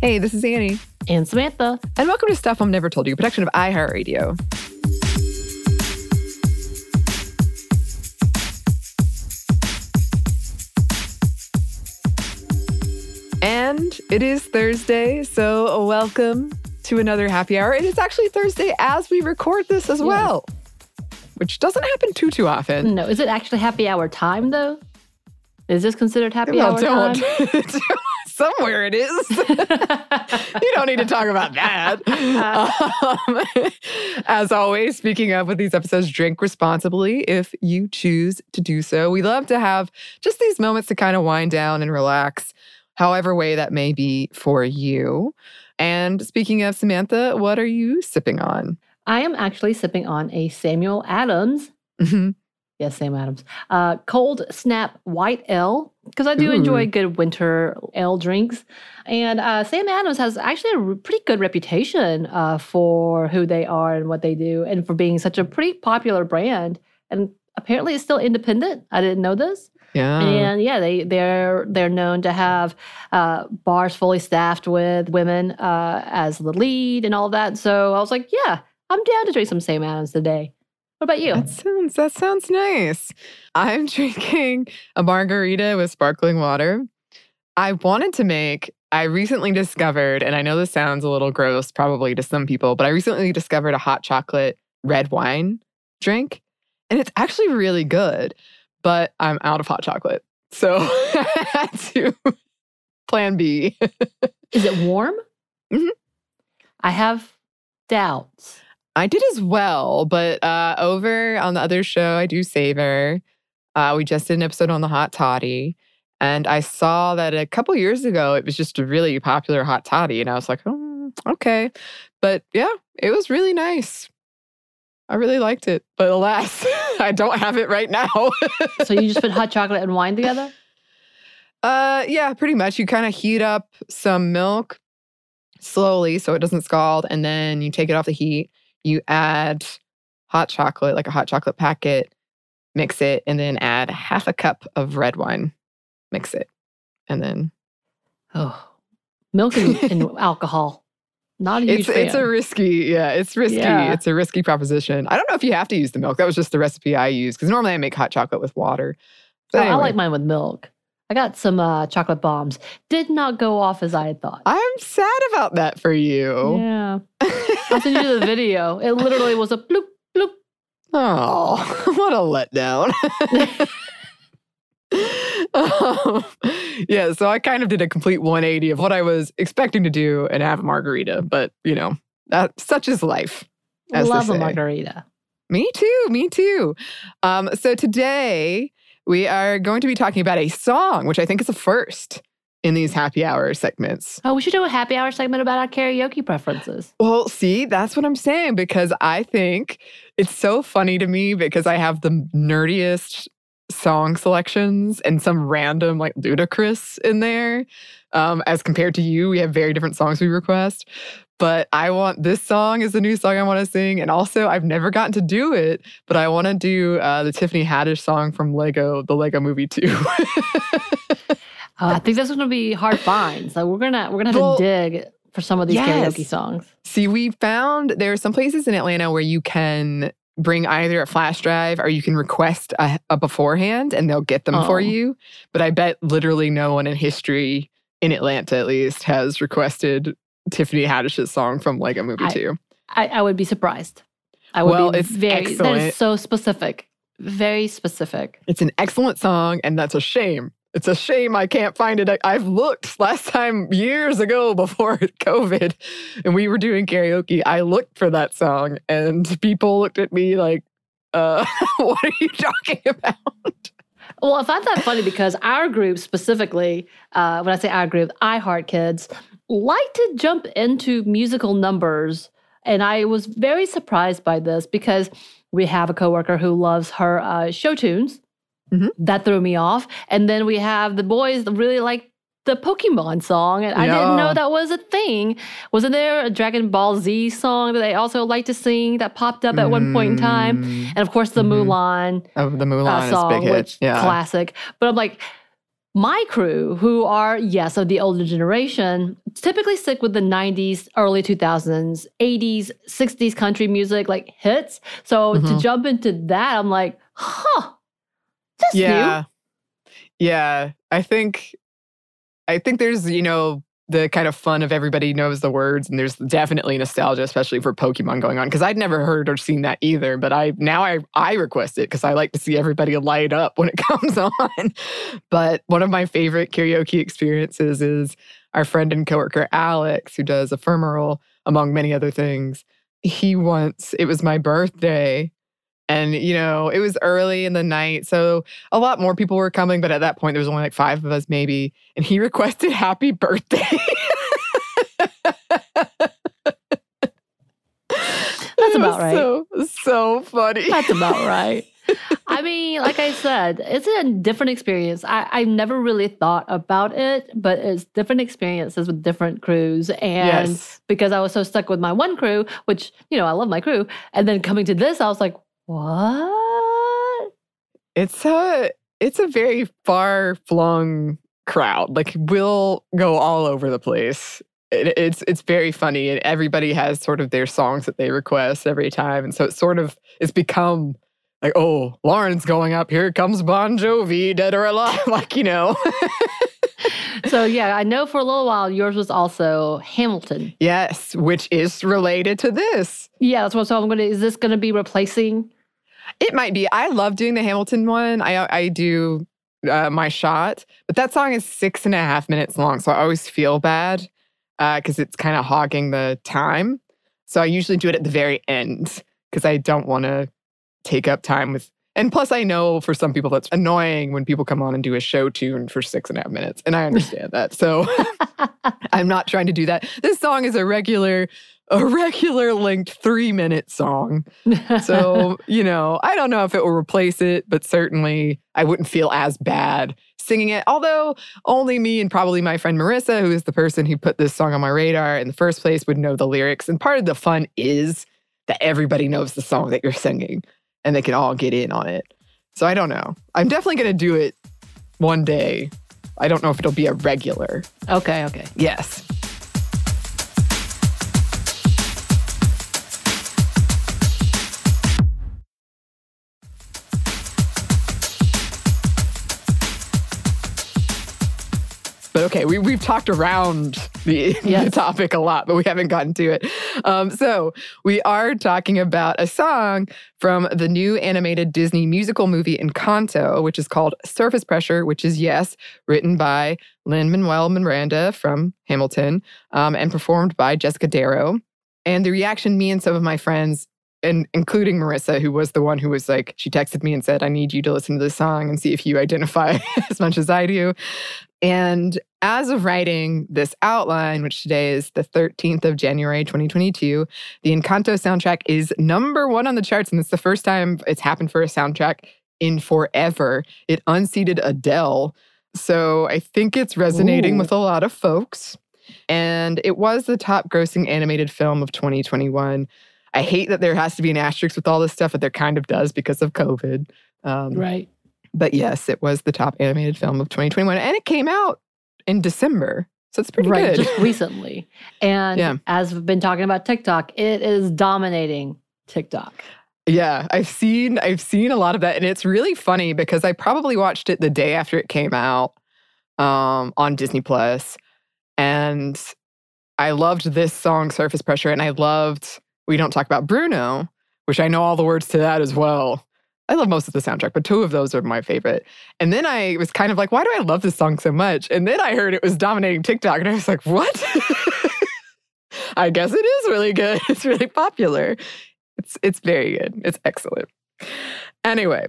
Hey, this is Anney. And Samantha. And welcome to Stuff Mom Never Told You, production of iHeartRadio. And it is Thursday, so welcome to another happy hour. And It is actually Thursday as we record this as Yes. well, which doesn't happen too too often. No, is it actually happy hour time though? Is this considered happy Well, hour don't. time? Somewhere it is. you don't need to talk about that. Um, as always, speaking of with these episodes, drink responsibly if you choose to do so. We love to have just these moments to kind of wind down and relax, however way that may be for you. And speaking of Samantha, what are you sipping on? I am actually sipping on a Samuel Adams. Mhm. Yes, Sam Adams. Uh, cold Snap White Ale, because I do Ooh. enjoy good winter ale drinks. And uh, Sam Adams has actually a pretty good reputation uh, for who they are and what they do, and for being such a pretty popular brand. And apparently, it's still independent. I didn't know this. Yeah. And yeah, they they're they're known to have uh, bars fully staffed with women uh, as the lead and all that. So I was like, yeah, I'm down to drink some Sam Adams today. What about you? That sounds that sounds nice. I'm drinking a margarita with sparkling water. I wanted to make I recently discovered and I know this sounds a little gross probably to some people, but I recently discovered a hot chocolate red wine drink and it's actually really good, but I'm out of hot chocolate. So I had to plan B. Is it warm? Mhm. I have doubts. I did as well, but uh, over on the other show, I do savor. Uh, we just did an episode on the hot toddy, and I saw that a couple years ago it was just a really popular hot toddy, and I was like, oh, okay, but yeah, it was really nice. I really liked it, but alas, I don't have it right now. So you just put hot chocolate and wine together? Uh, yeah, pretty much. You kind of heat up some milk slowly so it doesn't scald, and then you take it off the heat. You add hot chocolate, like a hot chocolate packet, mix it, and then add half a cup of red wine. Mix it, and then Oh, milk and, and alcohol. Not a huge it's it's a risky, yeah, it's risky. Yeah. It's a risky proposition. I don't know if you have to use the milk. That was just the recipe I use because normally I make hot chocolate with water. But Oh, I anyway. like mine with milk. I got some uh, chocolate bombs. Did not go off as I had thought. I'm sad about that for you. Yeah. I'll send you the video. It literally was a bloop, bloop. Oh, what a letdown. um, yeah, so I kind of did a complete 180 of what I was expecting to do and have a margarita, but you know, that such is life. as Love a margarita. Me too, me too. Um, so today we are going to be talking about a song, which I think is a first in these happy hour segments. Oh, we should do a happy hour segment about our karaoke preferences. Well, see, that's what I'm saying because I think it's so funny to me because I have the nerdiest song selections and some random like ludicrous in there. Um, as compared to you, we have very different songs we request. But I want this song is the new song I want to sing. And also, I've never gotten to do it, but I want to do uh, the Tiffany Haddish song from Lego, the Lego movie too. Uh, I think that's going to be hard finds. Like we're gonna we're gonna have Well, to dig for some of these yes. karaoke songs. See, we found there are some places in Atlanta where you can bring either a flash drive or you can request a, a beforehand and they'll get them Oh. for you. But I bet literally no one in history, in Atlanta at least, has requested Tiffany Haddish's song from Lego Movie I- 2. I, I would be surprised. I would Well, be it's very excellent. is so specific. Very specific. It's an excellent song, and that's a shame. It's a shame I can't find it. I, I've looked last time years ago before COVID, and we were doing karaoke. I looked for that song, and people looked at me like, uh, "What are you talking about?" Well, I find that funny because our group specifically, uh, when I say our group, I Heart Kids, like to jump into musical numbers. And I was very surprised by this because we have a coworker who loves her uh, show tunes. Mhm. That threw me off. And then we have the boys that really like the Pokemon song. And I didn't know that was a thing. Wasn't there a Dragon Ball Z song that they also like to sing that popped up at one point in time? Mm, And of course, the Mhm. Mulan Of the Mulan uh, is song, big hit. which Yeah. classic. But I'm like, my crew, who are, yes, of the older generation, typically stick with the 90s, early 2000s, 80s, 60s country music, like hits. So mm-hmm. to jump into that, I'm like, huh, that's yeah. new. Yeah. I think, I think there's, you know, the kind of fun of everybody knows the words and there's definitely nostalgia especially for pokemon going on because i'd never heard or seen that either but i now i i request it because i like to see everybody light up when it comes on. But one of my favorite karaoke experiences is our friend and coworker alex who does ephemeral among many other things. He once it was my birthday and, you know, it was early in the night. So a lot more people were coming. But at that point, there was only like five of us, maybe. And he requested happy birthday. That's about right. So, so funny. That's about right. I mean, like I said, it's a different experience. I, I never really thought about it, but it's different experiences with different crews. And yes. because I was so stuck with my one crew, which, you know, I love my crew. And then coming to this, I was like, what? It's a it's a very far flung crowd. Like we'll go all over the place. It, it's it's very funny, and everybody has sort of their songs that they request every time, and so it's sort of it's become like, oh, Lauren's going up. Here comes Bon Jovi, dead or alive. like you know. so yeah, I know for a little while yours was also Hamilton. Yes, which is related to this. Yeah, that's what. So I'm gonna. Is this gonna be replacing? It might be. I love doing the Hamilton one. I I do uh, my shot, but that song is six and a half minutes long, so I always feel bad because uh, it's kind of hogging the time. So I usually do it at the very end because I don't want to take up time with. And plus, I know for some people that's annoying when people come on and do a show tune for six and a half minutes, and I understand that. So I'm not trying to do that. This song is a regular a regular length three minute song. So, you know, I don't know if it will replace it, but certainly I wouldn't feel as bad singing it. Although only me and probably my friend Marissa, who is the person who put this song on my radar in the first place, would know the lyrics. And part of the fun is that everybody knows the song that you're singing and they can all get in on it. So I don't know. I'm definitely going to do it one day. I don't know if it'll be a regular. Okay, okay. Yes. But okay, we, we've talked around the, yes. the topic a lot, but we haven't gotten to it. Um, so we are talking about a song from the new animated Disney musical movie Encanto, which is called Surface Pressure, which is, yes, written by Lin Manuel Miranda from Hamilton um, and performed by Jessica Darrow. And the reaction me and some of my friends and including Marissa, who was the one who was like, she texted me and said, I need you to listen to this song and see if you identify as much as I do. And as of writing this outline, which today is the 13th of January, 2022, the Encanto soundtrack is number one on the charts. And it's the first time it's happened for a soundtrack in forever. It unseated Adele. So I think it's resonating Ooh. with a lot of folks. And it was the top grossing animated film of 2021. I hate that there has to be an asterisk with all this stuff, but there kind of does because of COVID. Um, right. But yes, it was the top animated film of 2021. And it came out in December. So it's pretty right, good. Just recently. And yeah. as we've been talking about TikTok, it is dominating TikTok. Yeah, I've seen I've seen a lot of that. And it's really funny because I probably watched it the day after it came out um, on Disney And I loved this song, Surface Pressure, and I loved We Don't Talk About Bruno, which I know all the words to that as well. I love most of the soundtrack, but two of those are my favorite. And then I was kind of like, why do I love this song so much? And then I heard it was dominating TikTok, and I was like, what? I guess it is really good. It's really popular. It's it's very good. It's excellent. Anyway,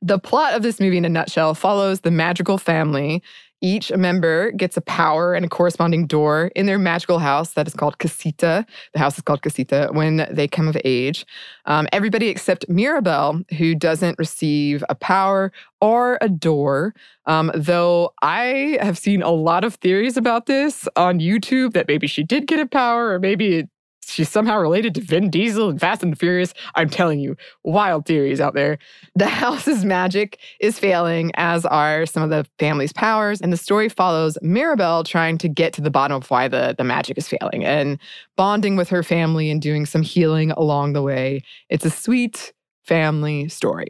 the plot of this movie in a nutshell follows the magical family each member gets a power and a corresponding door in their magical house that is called Casita. The house is called Casita when they come of age. Um, everybody except Mirabel, who doesn't receive a power or a door. Um, though I have seen a lot of theories about this on YouTube that maybe she did get a power or maybe it she's somehow related to Vin Diesel and Fast and the Furious. I'm telling you, wild theories out there. The house's magic is failing, as are some of the family's powers. And the story follows Mirabel trying to get to the bottom of why the, the magic is failing and bonding with her family and doing some healing along the way. It's a sweet family story.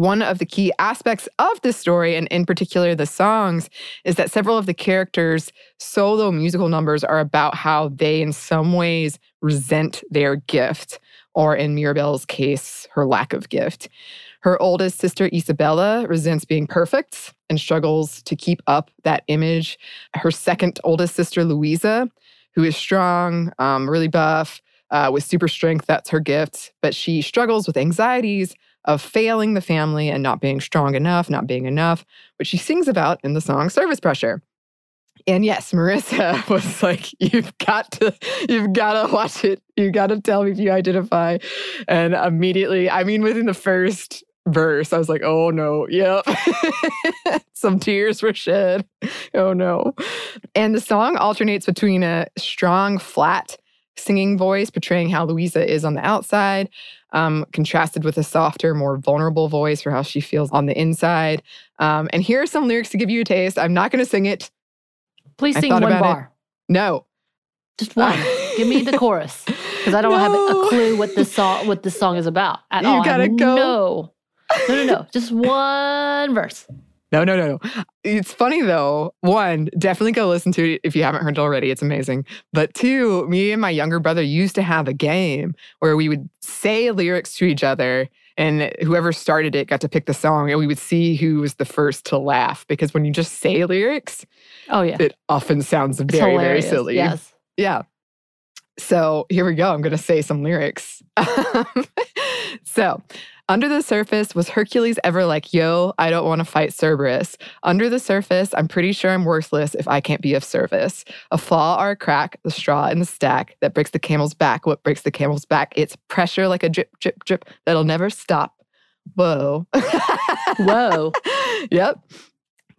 One of the key aspects of this story, and in particular the songs, is that several of the characters' solo musical numbers are about how they, in some ways, resent their gift, or in Mirabel's case, her lack of gift. Her oldest sister, Isabela, resents being perfect and struggles to keep up that image. Her second oldest sister, Luisa, who is strong, um, really buff, uh, with super strength, that's her gift, but she struggles with anxieties of failing the family and not being strong enough, not being enough, which she sings about in the song Surface Pressure. And yes, Marissa was like, you've got to, you've got to watch it. You got to tell me if you identify. And immediately, I mean, within the first verse, I was like, oh no, yep. Some tears were shed. Oh no. And the song alternates between a strong, flat singing voice portraying how Luisa is on the outside um, contrasted with a softer, more vulnerable voice for how she feels on the inside. Um, and here are some lyrics to give you a taste. I'm not going to sing it. Please sing one bar. It. No, just one. give me the chorus because I don't no. have a clue what this song what this song is about at you all. You gotta go. No, no, no, no. just one verse. No, no, no, no. It's funny though. One, definitely go listen to it if you haven't heard it already. It's amazing. But two, me and my younger brother used to have a game where we would say lyrics to each other and whoever started it got to pick the song and we would see who was the first to laugh because when you just say lyrics, oh yeah. It often sounds very, very silly. Yes. Yeah. So here we go. I'm going to say some lyrics. so, under the surface, was Hercules ever like, yo, I don't want to fight Cerberus? Under the surface, I'm pretty sure I'm worthless if I can't be of service. A flaw or a crack, the straw in the stack that breaks the camel's back. What breaks the camel's back? It's pressure like a drip, drip, drip that'll never stop. Whoa. Whoa. yep.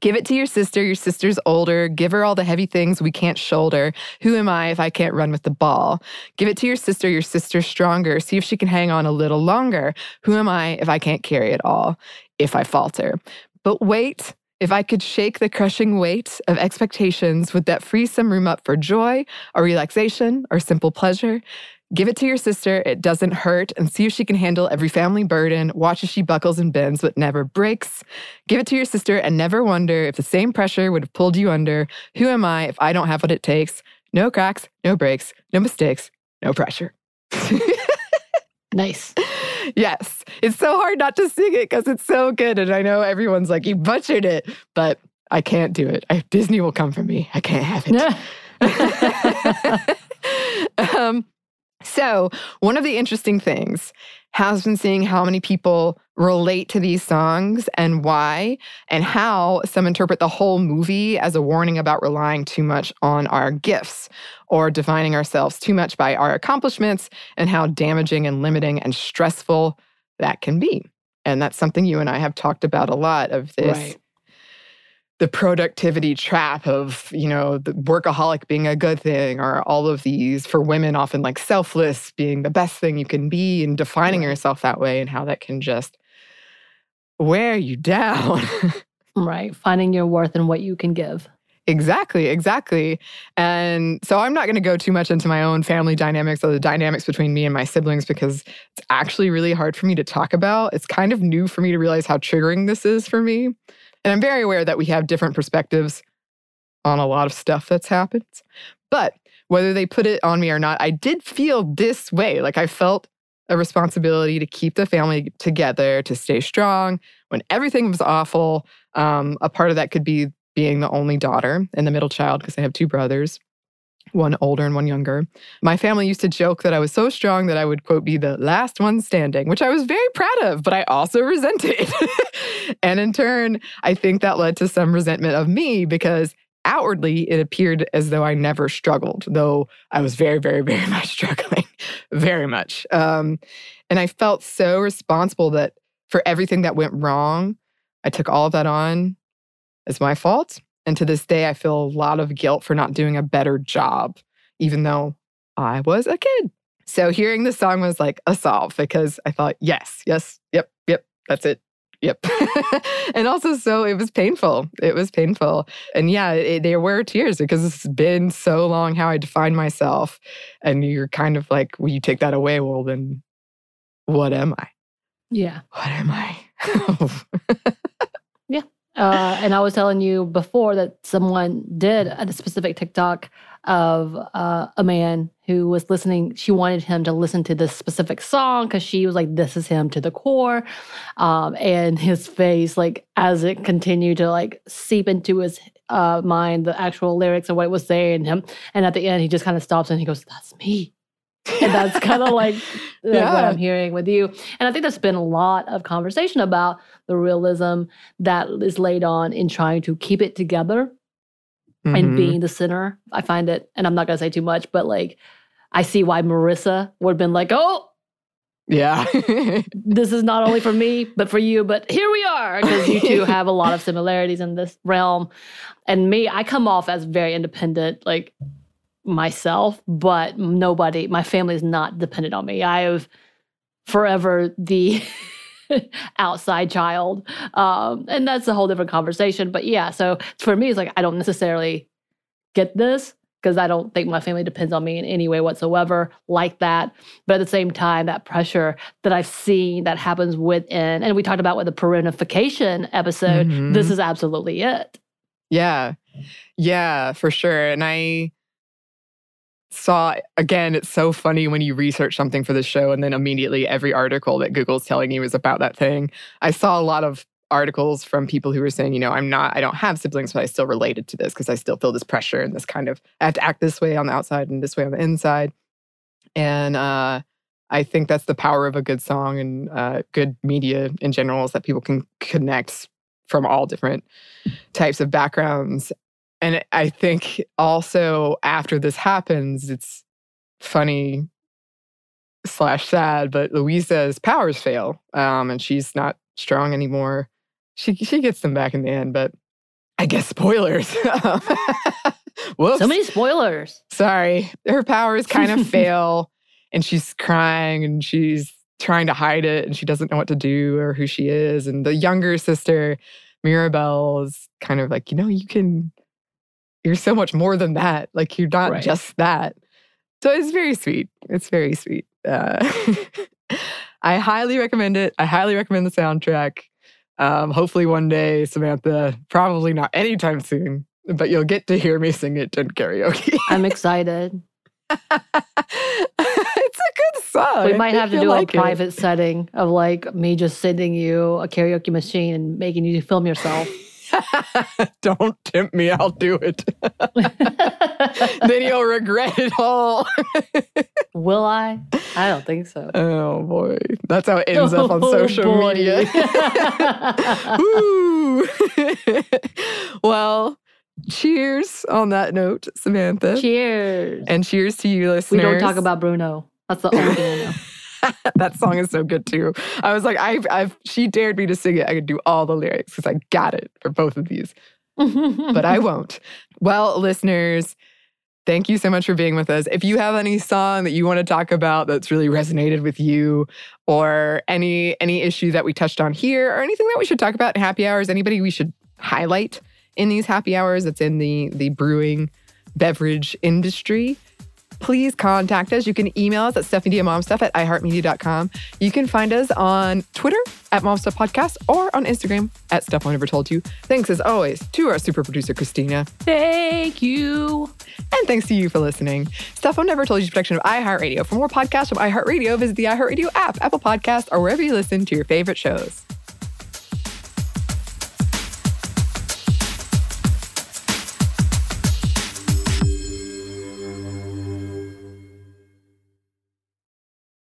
Give it to your sister. Your sister's older. Give her all the heavy things we can't shoulder. Who am I if I can't run with the ball? Give it to your sister. Your sister's stronger. See if she can hang on a little longer. Who am I if I can't carry it all? If I falter. But wait, if I could shake the crushing weight of expectations, would that free some room up for joy or relaxation or simple pleasure? Give it to your sister, it doesn't hurt, and see if she can handle every family burden. Watch as she buckles and bends but never breaks. Give it to your sister and never wonder if the same pressure would have pulled you under. Who am I if I don't have what it takes? No cracks, no breaks, no mistakes, no pressure. nice. Yes. It's so hard not to sing it because it's so good. And I know everyone's like, you butchered it, but I can't do it. I, Disney will come for me. I can't have it. um, so, one of the interesting things has been seeing how many people relate to these songs and why, and how some interpret the whole movie as a warning about relying too much on our gifts or defining ourselves too much by our accomplishments, and how damaging and limiting and stressful that can be. And that's something you and I have talked about a lot of this right the productivity trap of you know the workaholic being a good thing or all of these for women often like selfless being the best thing you can be and defining yourself that way and how that can just wear you down right finding your worth and what you can give Exactly, exactly. And so I'm not going to go too much into my own family dynamics or the dynamics between me and my siblings because it's actually really hard for me to talk about. It's kind of new for me to realize how triggering this is for me. And I'm very aware that we have different perspectives on a lot of stuff that's happened. But whether they put it on me or not, I did feel this way. Like I felt a responsibility to keep the family together, to stay strong when everything was awful. Um, a part of that could be being the only daughter and the middle child because I have two brothers one older and one younger. My family used to joke that I was so strong that I would, quote, be the last one standing, which I was very proud of, but I also resented. and in turn, I think that led to some resentment of me because outwardly it appeared as though I never struggled, though I was very, very, very much struggling, very much. Um, and I felt so responsible that for everything that went wrong, I took all of that on as my fault and to this day, I feel a lot of guilt for not doing a better job, even though I was a kid. So hearing the song was like a solve because I thought, yes, yes, yep, yep, that's it. Yep. and also, so it was painful. It was painful. And yeah, it, there were tears because it's been so long how I defined myself. And you're kind of like, well, you take that away. Well, then what am I? Yeah. What am I? Uh, and I was telling you before that someone did a specific TikTok of uh, a man who was listening. She wanted him to listen to this specific song because she was like, "This is him to the core," um, and his face, like as it continued to like seep into his uh, mind, the actual lyrics of what it was saying him, and at the end, he just kind of stops and he goes, "That's me." And that's kind of like, like yeah. what I'm hearing with you. And I think there's been a lot of conversation about the realism that is laid on in trying to keep it together mm-hmm. and being the center. I find it, and I'm not going to say too much, but like, I see why Marissa would have been like, oh, yeah. this is not only for me, but for you. But here we are, because you two have a lot of similarities in this realm. And me, I come off as very independent, like myself, but nobody, my family is not dependent on me. I have forever the outside child. Um, and that's a whole different conversation. But yeah, so for me, it's like I don't necessarily get this because I don't think my family depends on me in any way whatsoever like that. But at the same time, that pressure that I've seen that happens within, and we talked about with the parentification episode, mm-hmm. this is absolutely it. Yeah. Yeah, for sure. And I, saw again it's so funny when you research something for the show and then immediately every article that google's telling you is about that thing. I saw a lot of articles from people who were saying you know i'm not i don't have siblings but i still related to this because i still feel this pressure and this kind of i have to act this way on the outside and this way on the inside. And uh i think that's the power of a good song and uh, good media in general is that people can connect from all different types of backgrounds and I think also after this happens, it's funny slash sad, but Luisa's powers fail, um, and she's not strong anymore. She she gets them back in the end, but I guess spoilers. Whoops. So many spoilers. Sorry, her powers kind of fail, and she's crying and she's trying to hide it, and she doesn't know what to do or who she is. And the younger sister, Mirabel, is kind of like, you know, you can you're so much more than that. Like you're not right. just that. So it's very sweet. It's very sweet. Uh, I highly recommend it. I highly recommend the soundtrack. Um, hopefully one day, Samantha, probably not anytime soon, but you'll get to hear me sing it in karaoke. I'm excited. it's a good song. We might have to do like a private setting of like me just sending you a karaoke machine and making you film yourself. Don't tempt me, I'll do it. then you'll regret it all. Will I? I don't think so. Oh boy. That's how it ends oh, up on oh, social boy. media. well, cheers on that note, Samantha. Cheers. And cheers to you, listeners. We don't talk about Bruno. That's the only thing I know. that song is so good too. I was like, I've, I've, she dared me to sing it. I could do all the lyrics because I got it for both of these, but I won't. Well, listeners, thank you so much for being with us. If you have any song that you want to talk about that's really resonated with you, or any any issue that we touched on here, or anything that we should talk about in happy hours, anybody we should highlight in these happy hours that's in the the brewing beverage industry please contact us. You can email us at stuffmediamomstuff at iheartmedia.com. You can find us on Twitter at Momstuff Podcast or on Instagram at Stuff I Never Told You. Thanks as always to our super producer, Christina. Thank you. And thanks to you for listening. Stuff I Never Told You is production of iHeartRadio. For more podcasts from iHeartRadio, visit the iHeartRadio app, Apple Podcast, or wherever you listen to your favorite shows.